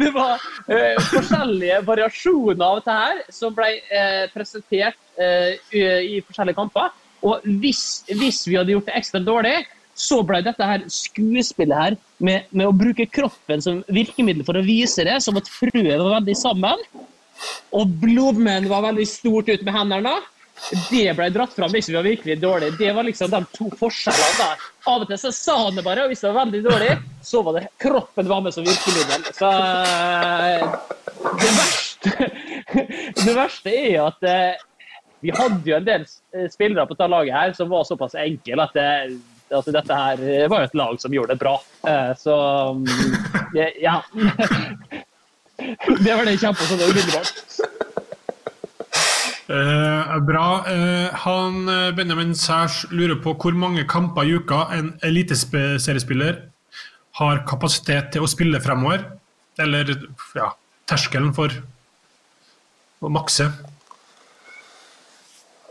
det var uh, forskjellige variasjoner av dette her som ble uh, presentert uh, i, forskjellige kamper. Og hvis, hvis vi hadde gjort det ekstra dårlig, så ble dette her skuespillet her med, med å bruke kroppen som virkemiddel for å vise det, som at frøet var veldig sammen, og blommen var veldig stort ut med hendene. Det ble dratt fram hvis vi var virkelig dårlige. Det var liksom de to forskjellene der. Av og til så sa han det bare, og hvis det var veldig dårlig, så var det kroppen var med som virkemiddel. Så eh, det verste, <laughs> det verste er at eh, vi hadde jo en del eh, spillere på dette laget her som var såpass enkle at det, altså dette her var jo et lag som gjorde det bra. Så mm, ja. <laughs> Det var det jeg kjente på sånn umiddelbart. Eh, bra. Eh, han eh, Benjamin Sæsj lurer på hvor mange kamper i uka en eliteseriespiller har kapasitet til å spille fremover? Eller ja, terskelen for å makse?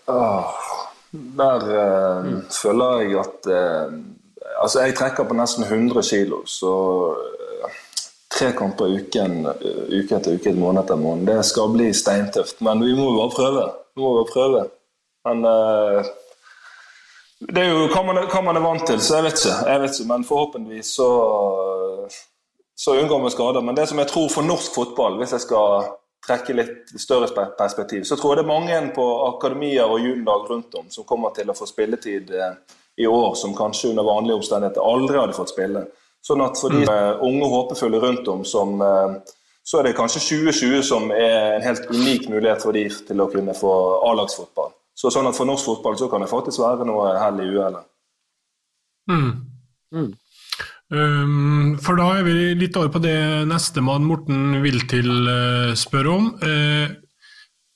Åh, der eh, føler jeg at eh, Altså, jeg trekker på nesten 100 kilo, så tre kamper uken, eh, uke etter uke, måned etter måned, det skal bli steintøft. Men vi må jo bare prøve. Vi må bare prøve. Men uh, det er jo hva man, hva man er vant til, så jeg vet ikke. Jeg vet ikke men forhåpentligvis så, så unngår vi skader. Men det som jeg tror for norsk fotball, hvis jeg skal trekke litt større perspektiv, så tror jeg det er mange på akademier og juniorlag rundt om som kommer til å få spilletid eh, i år som kanskje under vanlige omstendigheter aldri hadde fått spille. Sånn at for de eh, unge håpefulle rundt om, som, eh, så er det kanskje 2020 som er en helt unik mulighet for de til å kunne få A-lagsfotball. Så sånn at for norsk fotball så kan det faktisk være noe hell i uhellet. Mm. Um, for da er vi litt over på det nestemann Morten Wiltil uh, spørre om. Uh,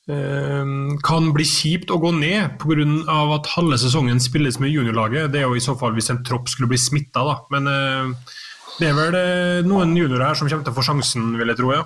kan bli kjipt å gå ned pga. at halve sesongen spilles med juniorlaget. Det er jo i så fall hvis en tropp skulle bli smitta, da. Men uh, det er vel uh, noen juniorer her som kommer til å få sjansen, vil jeg tro. ja.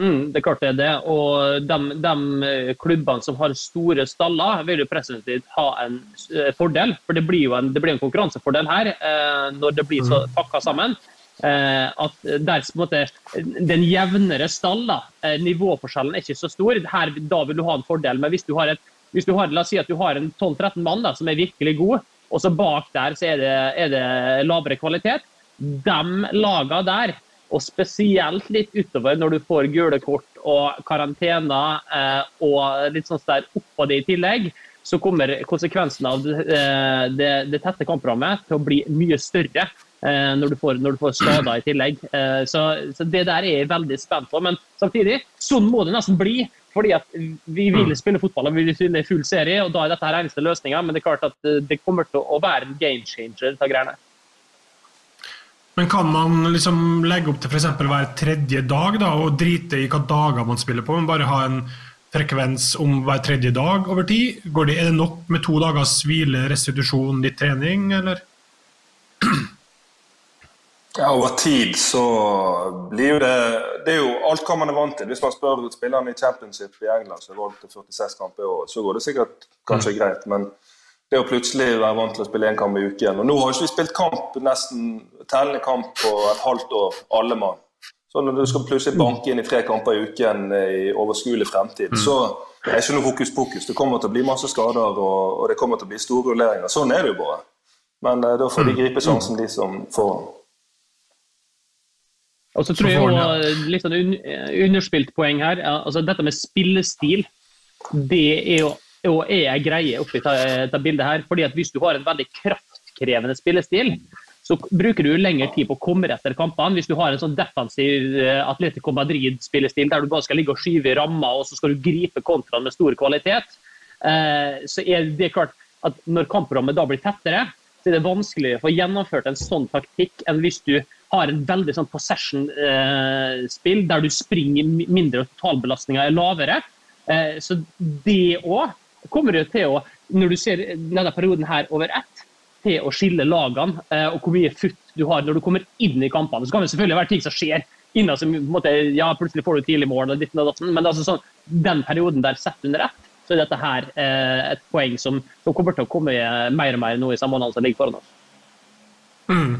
Mm, det er klart det er det. Og de, de eh, klubbene som har store staller, vil jo presumptivt ha en eh, fordel. For det blir jo en, det blir en konkurransefordel her eh, når det blir så pakka sammen. Eh, at der måte, Den jevnere stall, da, eh, nivåforskjellen er ikke så stor. Her, da vil du ha en fordel. Men hvis du har, et, hvis du har la oss si at du har en 12-13 mann da, som er virkelig gode, og så bak der så er det, er det lavere kvalitet, de lagene der og spesielt litt utover når du får gule kort og karantener eh, og litt sånn der oppå det i tillegg, så kommer konsekvensen av det, eh, det, det tette kamprammet til å bli mye større eh, når, du får, når du får skader i tillegg. Eh, så, så det der er jeg veldig spent på. Men samtidig, sånn må det nesten bli. Fordi at vi vil spille fotball og vi vil spille full serie, og da er dette her eneste løsninga. Men det er klart at det kommer til å være en game changer, dette greiene. Men kan man liksom legge opp til f.eks. hver tredje dag da, og drite i hva dager man spiller på, men bare ha en frekvens om hver tredje dag over tid? Går det, er det nok med to dagers hvile, restitusjon, litt trening, eller? <clears throat> Ja, Over tid så blir jo det Det er jo alt hva man er vant til. Hvis man spør spillerne i championship i England som er vant til 46 kamper i år, så går det sikkert kanskje mm. greit. Men det å plutselig være vant til å spille én kamp i uken Og nå har ikke vi spilt kamp, nesten tellende kamp på et halvt år, alle mann. Så når du skal plutselig banke inn i tre kamper i uken i overskuelig fremtid, mm. så er det ikke noe hokus pokus. Det kommer til å bli masse skader, og, og det kommer til å bli store rulleringer. Sånn er det jo bare. Men uh, da får de mm. gripe sjansen, de som får den. Og så tror jeg jo litt sånn un underspilt poeng her. altså Dette med spillestil, det er jo, jo er en greie oppi dette bildet her. fordi at Hvis du har en veldig kraftkrevende spillestil, så bruker du lengre tid på å komme etter kampene. Hvis du har en sånn defensiv eh, Atletico Madrid-spillestil der du bare skal ligge og skyve i ramma og så skal du gripe kontraen med stor kvalitet, eh, så er det klart at når kampprogrammet da blir tettere, så er det vanskeligere å få gjennomført en sånn taktikk enn hvis du har en veldig sånn possession-spill eh, der du springer mindre og totalbelastninga er lavere. Så det òg kommer jo til å, når du ser denne perioden her over ett, til å skille lagene eh, og hvor mye futt du har når du kommer inn i kampene. Så kan det selvfølgelig være ting som skjer innan som måte, ja, plutselig får du tidlig mål, og ditt og datten, men altså, sånn, den perioden der sett under ett, så er dette her eh, et poeng som, som, kommer til å komme mer og mer nå i sammenheng som ligger foran oss. Mm.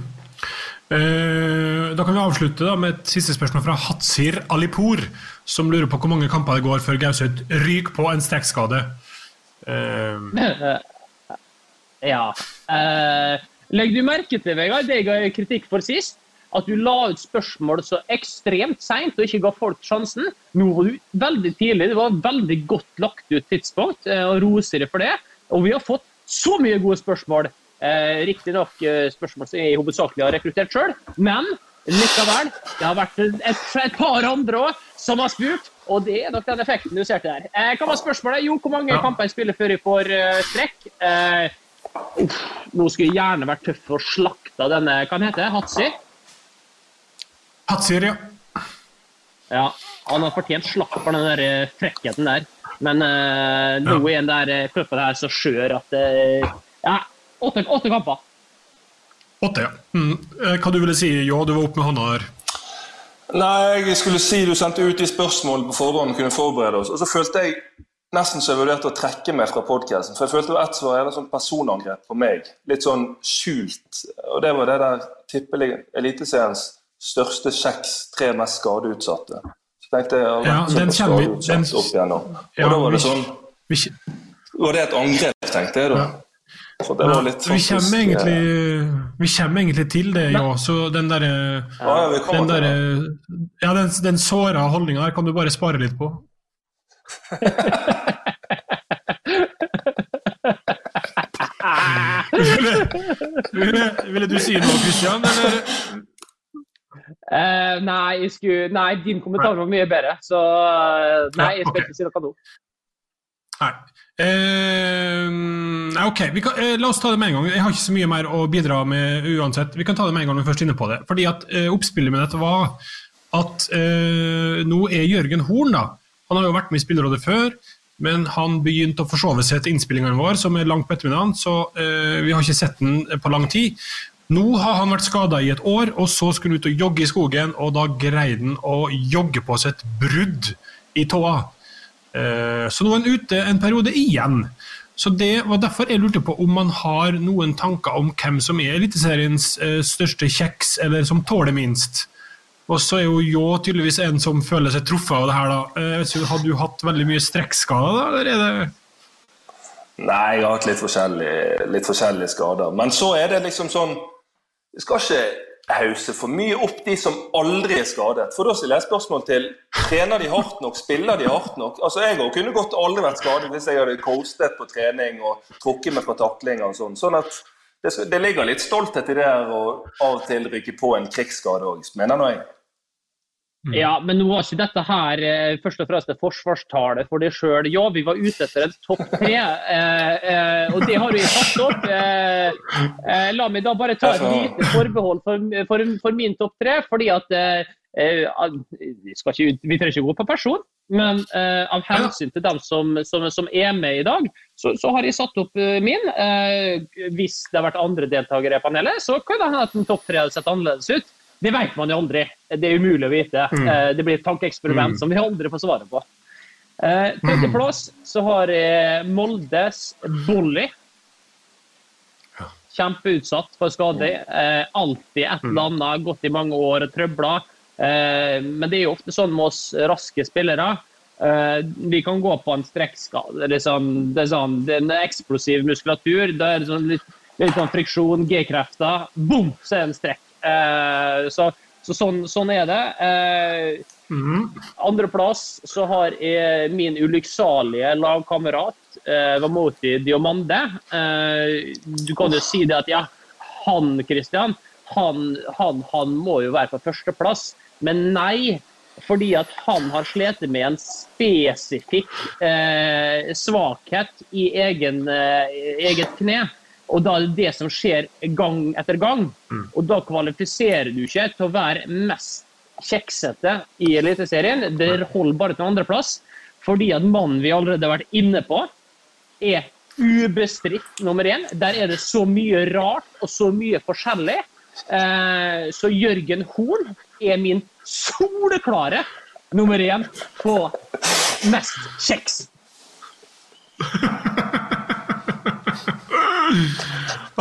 Eh, da kan vi avslutte da, med et siste spørsmål fra Hatsir Alipur, som lurer på hvor mange kamper det går før Gauseth ryker på en strekkskade. Uh... <laughs> Ja. Eh, legg du merke til, Vegard, det jeg ga kritikk for sist? at du la ut spørsmål så ekstremt seint og ikke ga folk sjansen. Nå var du veldig tidlig, det var veldig godt lagt ut tidspunkt, eh, og roser det for det. Og vi har fått så mye gode spørsmål. Eh, Riktignok eh, spørsmål som jeg hovedsakelig har rekruttert sjøl, men likevel. Det har vært et, et par andre òg som har spurt, og det er nok den effekten du ser til der. Eh, hva var spørsmålet? Jo, hvor mange ja. kamper jeg spiller før jeg får uh, strekk? Eh, uff, nå skulle jeg gjerne vært tøff og slakta denne hva den heter Hatsi? Hatsir, ja. Ja, han har fortjent slakt for den der eh, frekkheten der. Men uh, nå er den der uh, her så skjør at uh, Ja, åtte, åtte, kamper. Åtte, ja. Mm. Hva du ville si, Ja, Du var oppe med hånda her. Nei, jeg skulle si du sendte ut de spørsmålene på forhånd kunne forberede oss. Og så følte jeg nesten så jeg vurderte å trekke meg fra podkasten. For jeg følte ett var et sånn personangrep på meg. Litt sånn skjult. Og det var det der tippelig Eliteseriens største kjeks, tre mest skadeutsatte. Så tenkte jeg ja, den kommer vi den, opp igjennom. Og ja, da var det sånn vi, Var det et angrep, tenkte jeg da. Ja. Så det var litt vi, kommer egentlig, vi kommer egentlig til det, ja. Så den derre ja, den, der, ja, den, den såra holdninga her kan du bare spare litt på. <laughs> ville, ville, du si noe, Christian? Eller? Uh, nei, skulle, nei, din kommentar var mye bedre, så uh, nei, jeg skal okay. ikke si noe nå. Nei. Uh, ok, kan, La oss ta det med en gang. Jeg har ikke så mye mer å bidra med uansett. Vi kan ta det med en gang når vi først er inne på det. Fordi at Oppspillet med dette var at nå er Jørgen Horn da, Han har jo vært med i Spillerådet før. Men han begynte å forsove seg til innspillingene våre, som er langt på ettermiddagen. Så vi har ikke sett den på lang tid. Nå har han vært skada i et år, og så skulle han ut og jogge i skogen, og da greide han å jogge på seg et brudd i tåa. Eh, så nå er han ute en periode igjen. Så Det var derfor jeg lurte på om man har noen tanker om hvem som er Eliteseriens eh, største kjeks, eller som tåler minst. Og så er jo Ljå tydeligvis en som føler seg truffet av det her. da. Hadde har du hatt veldig mye strekkskader, da? eller er det... Nei, jeg har hatt litt forskjellige, litt forskjellige skader. Men så er det liksom sånn vi skal ikke hause for mye opp de som aldri er skadet. For da stiller jeg spørsmål til trener de hardt nok, spiller de hardt nok. Altså Jeg kunne godt aldri vært skadet hvis jeg hadde coastet på trening og trukket meg fra taklinger og sånn. Sånn at det, det, ligger litt stolthet i det her å av og til rykke på en krigsskade òg, mener nå jeg. Mm. Ja, men nå var ikke dette her eh, først og fremst et forsvarstale for deg sjøl. Ja, vi var ute etter en topp tre, eh, eh, og det har vi tatt opp. Eh, eh, la meg da bare ta et lite forbehold for, for, for min topp tre. fordi at eh, vi, skal ikke, vi trenger ikke gå på person, men eh, av hensyn til dem som, som, som er med i dag, så, så, har jeg satt opp eh, min. Eh, hvis det har vært andre deltakere i panelet, så kan det hende at en topp tre hadde sett annerledes ut. Det vet man jo aldri. Det er umulig å vite. Mm. Eh, det blir et tankeeksperiment mm. som vi aldri får svaret på. Eh, Tredjeplass så har jeg Moldes Bolly. Kjempeutsatt for skade. Eh, alltid et eller annet. Gått i mange år og trøbla. Men det er jo ofte sånn med oss raske spillere. Vi kan gå på en strekkskade. Det sånn, det sånn, det er en eksplosiv muskulatur. Det er sånn litt, litt sånn friksjon, G-krefter. Bom, så er det en strekk. Eh, så, så sånn, sånn, er det. Eh, Mm. Andreplass så har jeg min ulykksalige lagkamerat eh, Vamoti Diomande. Eh, du kan jo si det at ja, han Christian, han, han, han må jo være på førsteplass. Men nei, fordi at han har slitt med en spesifikk eh, svakhet i egen, eh, eget kne. Og da er det det som skjer gang etter gang. Mm. Og da kvalifiserer du ikke til å være mest kjeksete i Eliteserien. Det holder bare til andreplass. Fordi at mannen vi allerede har vært inne på, er ubestridt nummer én. Der er det så mye rart og så mye forskjellig. Eh, så Jørgen Horn er min soleklare nummer én på mest kjeks. <laughs>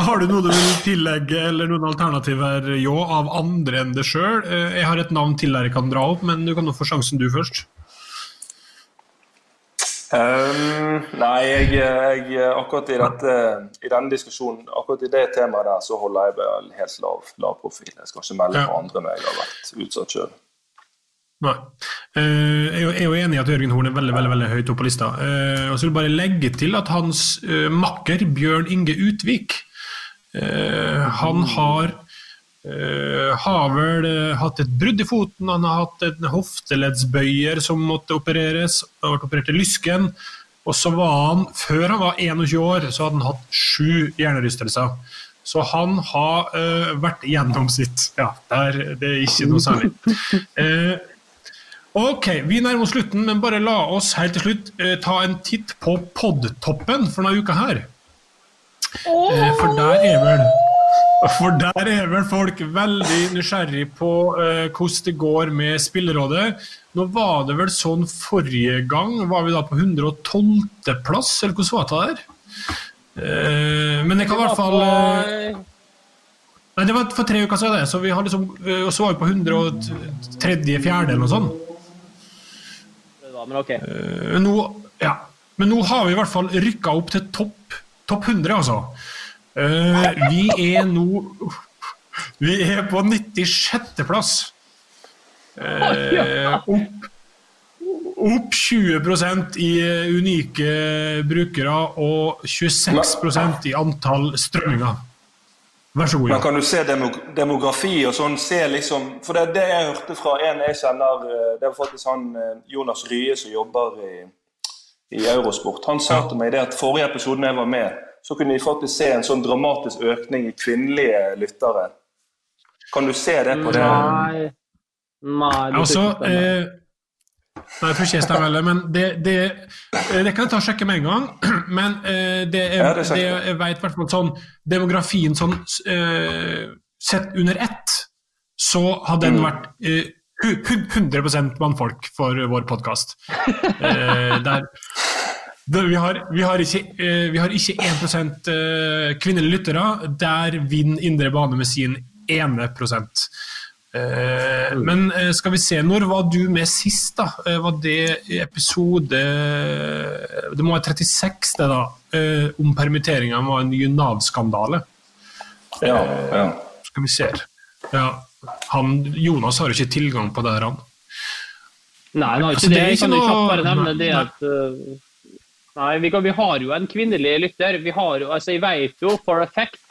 Har du noe du vil tillegge, eller noen alternativer jo, av andre enn deg sjøl? Eh, jeg har et navn til der jeg kan dra opp, men du kan nå få sjansen du først. Um, nei, jeg, jeg, akkurat i, dette, i denne diskusjonen, akkurat i det temaet der, så holder jeg vel helt lav, lav profil. Jeg skal ikke melde på andre når jeg har vært utsatt sjøl. Nei. Uh, jeg er jo enig i at Jørgen Horn er veldig veldig, veldig høyt oppe på lista. Uh, og så vil jeg bare legge til at hans uh, makker Bjørn Inge Utvik Eh, han har Uh, har vel uh, hatt et brudd i foten, han har hatt en hofteleddsbøyer som måtte opereres. Han ble operert i lysken. Og så var han, før han var 21 år, så hadde han hatt sju hjernerystelser. Så han har uh, vært gjennom sitt. Ja, der, det er ikke noe særlig. <laughs> ok, vi nærmer oss slutten, men bare la oss helt til slutt ta en titt på podtoppen for denne uka her. Eh, for der er vel for der er vel folk veldig nysgjerrig på eh, hvordan det går med Spillerådet. Nå var det vel sånn forrige gang, var vi da på 112.-plass, eller hvordan var det der? Eh, men jeg kan i hvert fall uh, Nei, det var for tre uker siden, det. Så vi har liksom, og så var vi på 103.-4. eller noe sånt. Men ok. Nå, ja. Men nå har vi i hvert fall rykka opp til topp Topp 100, altså. Uh, vi er nå Vi er på 96.-plass. Uh, opp, opp 20% i unike brukere og 26% i antall strømminger. Vær så god. Men Kan du se demografi og sånn? se liksom, For det, det jeg hørte fra en jeg kjenner, eh, det var faktisk han Jonas Rye som jobber i i Eurosport. Han sa til meg det at forrige episoden jeg var med, så kunne vi faktisk se en sånn dramatisk økning i kvinnelige lyttere. Kan du se det på det? Nei. Nei det altså, eh, Nei, jeg tror ikke jeg stemmer heller, men det, det, eh, det, kan jeg ta og sjekke med en gang. <clears throat> Men eh, det, er, ja, det, det jeg vet hvert sånn Demografien sånn eh, Sett under ett, så har den mm. vært eh, 100% mannfolk for vår podkast. <laughs> der vi, har, vi, har ikke, vi har ikke 1 eh, kvinnelige lyttere. Der vinner Indre Bane med sin ene prosent. Eh, mm. Men eh, skal vi se, når var du med sist? da? Eh, var det episode Det må være 36, det, da. om permitteringa var en ny Nav-skandale. Ja, ja. Skal vi se. Ja han, Jonas har jo ikke tilgang på det her, han. Nei, han har ikke altså, det. Jeg kan ikke bare nevne det at Nei, vi, kan, vi, har jo en kvinnelig lytter. Vi har jo, altså Jeg vet jo for effect at uh,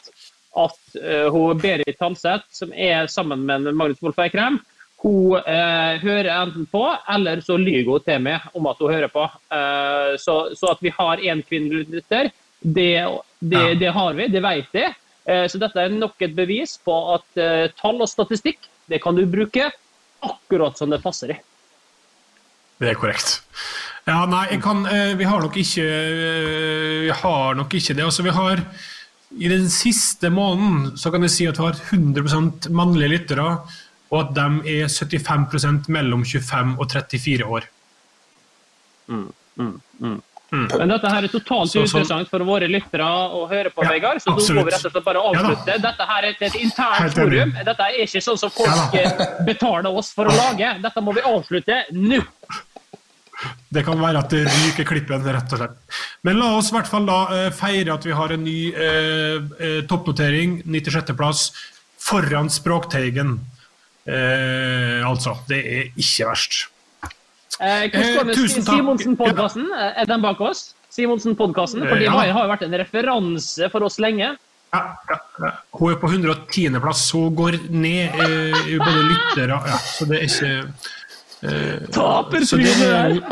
hun Berit Talseth, som er sammen med Magnus Wolff Eikrem, hun eh, hører enten på, eller så lyver hun til meg om at hun hører på. Eh, så, så, at vi har én kvinnelig lytter, det, det, ja. det, har vi, det vet jeg. Eh, så dette er nok et bevis på at eh, tall og statistikk det kan du bruke akkurat som det passer i. Det er korrekt. Ja, nei, kan, eh, vi har nok ikke eh, Vi har nok ikke det. Altså, vi har I den siste måneden så kan jeg si at vi har 100% mannlige lyttere, og at de er 75% mellom 25 og 34 år. Mm, mm, mm. Men dette her er totalt Så- så- uinteressant for våre lyttere å høre på, Ja, Vegard. Så nå må vi rett og slett bare avslutte. dette her er et, et internt forum. Dette er ikke sånn som folk ja, betaler oss for å lage. Dette må vi avslutte nå. Det kan være at det ryker klippen, rett og slett. Men la oss i hvert fall da eh, feire at vi har en ny eh, eh, toppnotering, 96.-plass, foran Språkteigen. Eh, altså, det er ikke verst. Eh, hvordan går Eh, tusen takk. Simonsen-podkasten? Er den bak oss? Simonsen-podkasten? For ja. har jo vært en referanse for oss lenge. Ja, ja. Hun er på 110.-plass, hun går ned eh, både lyttere ja, Så det er ikke eh, er- <laughs>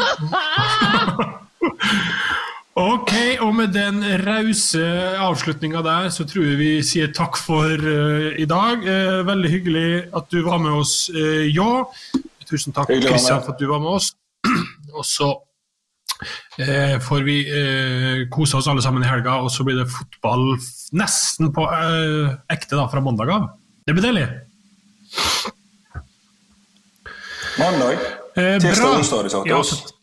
Ok, og med den rause avslutninga der, så tror jeg vi sier takk for uh, i dag. Uh, veldig hyggelig at du var med oss, uh, ja. Tusen takk. Kristian, for at du var med oss. <clears throat> og så eh, får vi kose oss alle sammen i helga, og så blir det fotball nesten på ekte da, fra mandag av. Det blir deilig. Mandag? Eh, Tirsdag bra. og onsdag har de sagt til Ja, oss.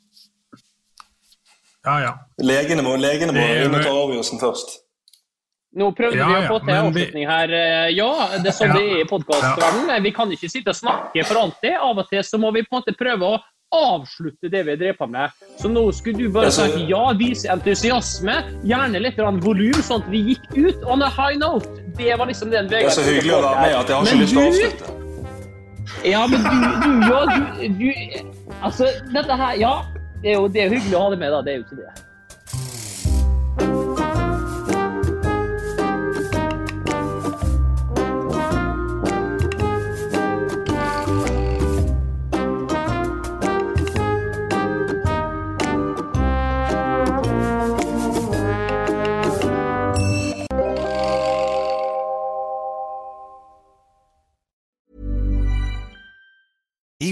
Ja, ja. Legene må, legene må er- og ta avgjørelsen først. Nå prøvde Ja, vi å få til en avslutning her. Eh, Ja, det er sånn det er i podkastverdenen. Vi kan ikke sitte og snakke for alltid. Av og til så må vi på en måte prøve å avslutte det vi drev på med. Så nå skulle du bare sagt ja, vise entusiasme, gjerne litt volum, sånn at vi gikk ut on a high note. Det var liksom den Det er så hyggelig å være med at jeg har ikke lyst til å avslutte. Ja, men du, du ja, du, du Altså, dette her Ja, det er jo det er hyggelig å ha det med, da. Det er jo ikke det.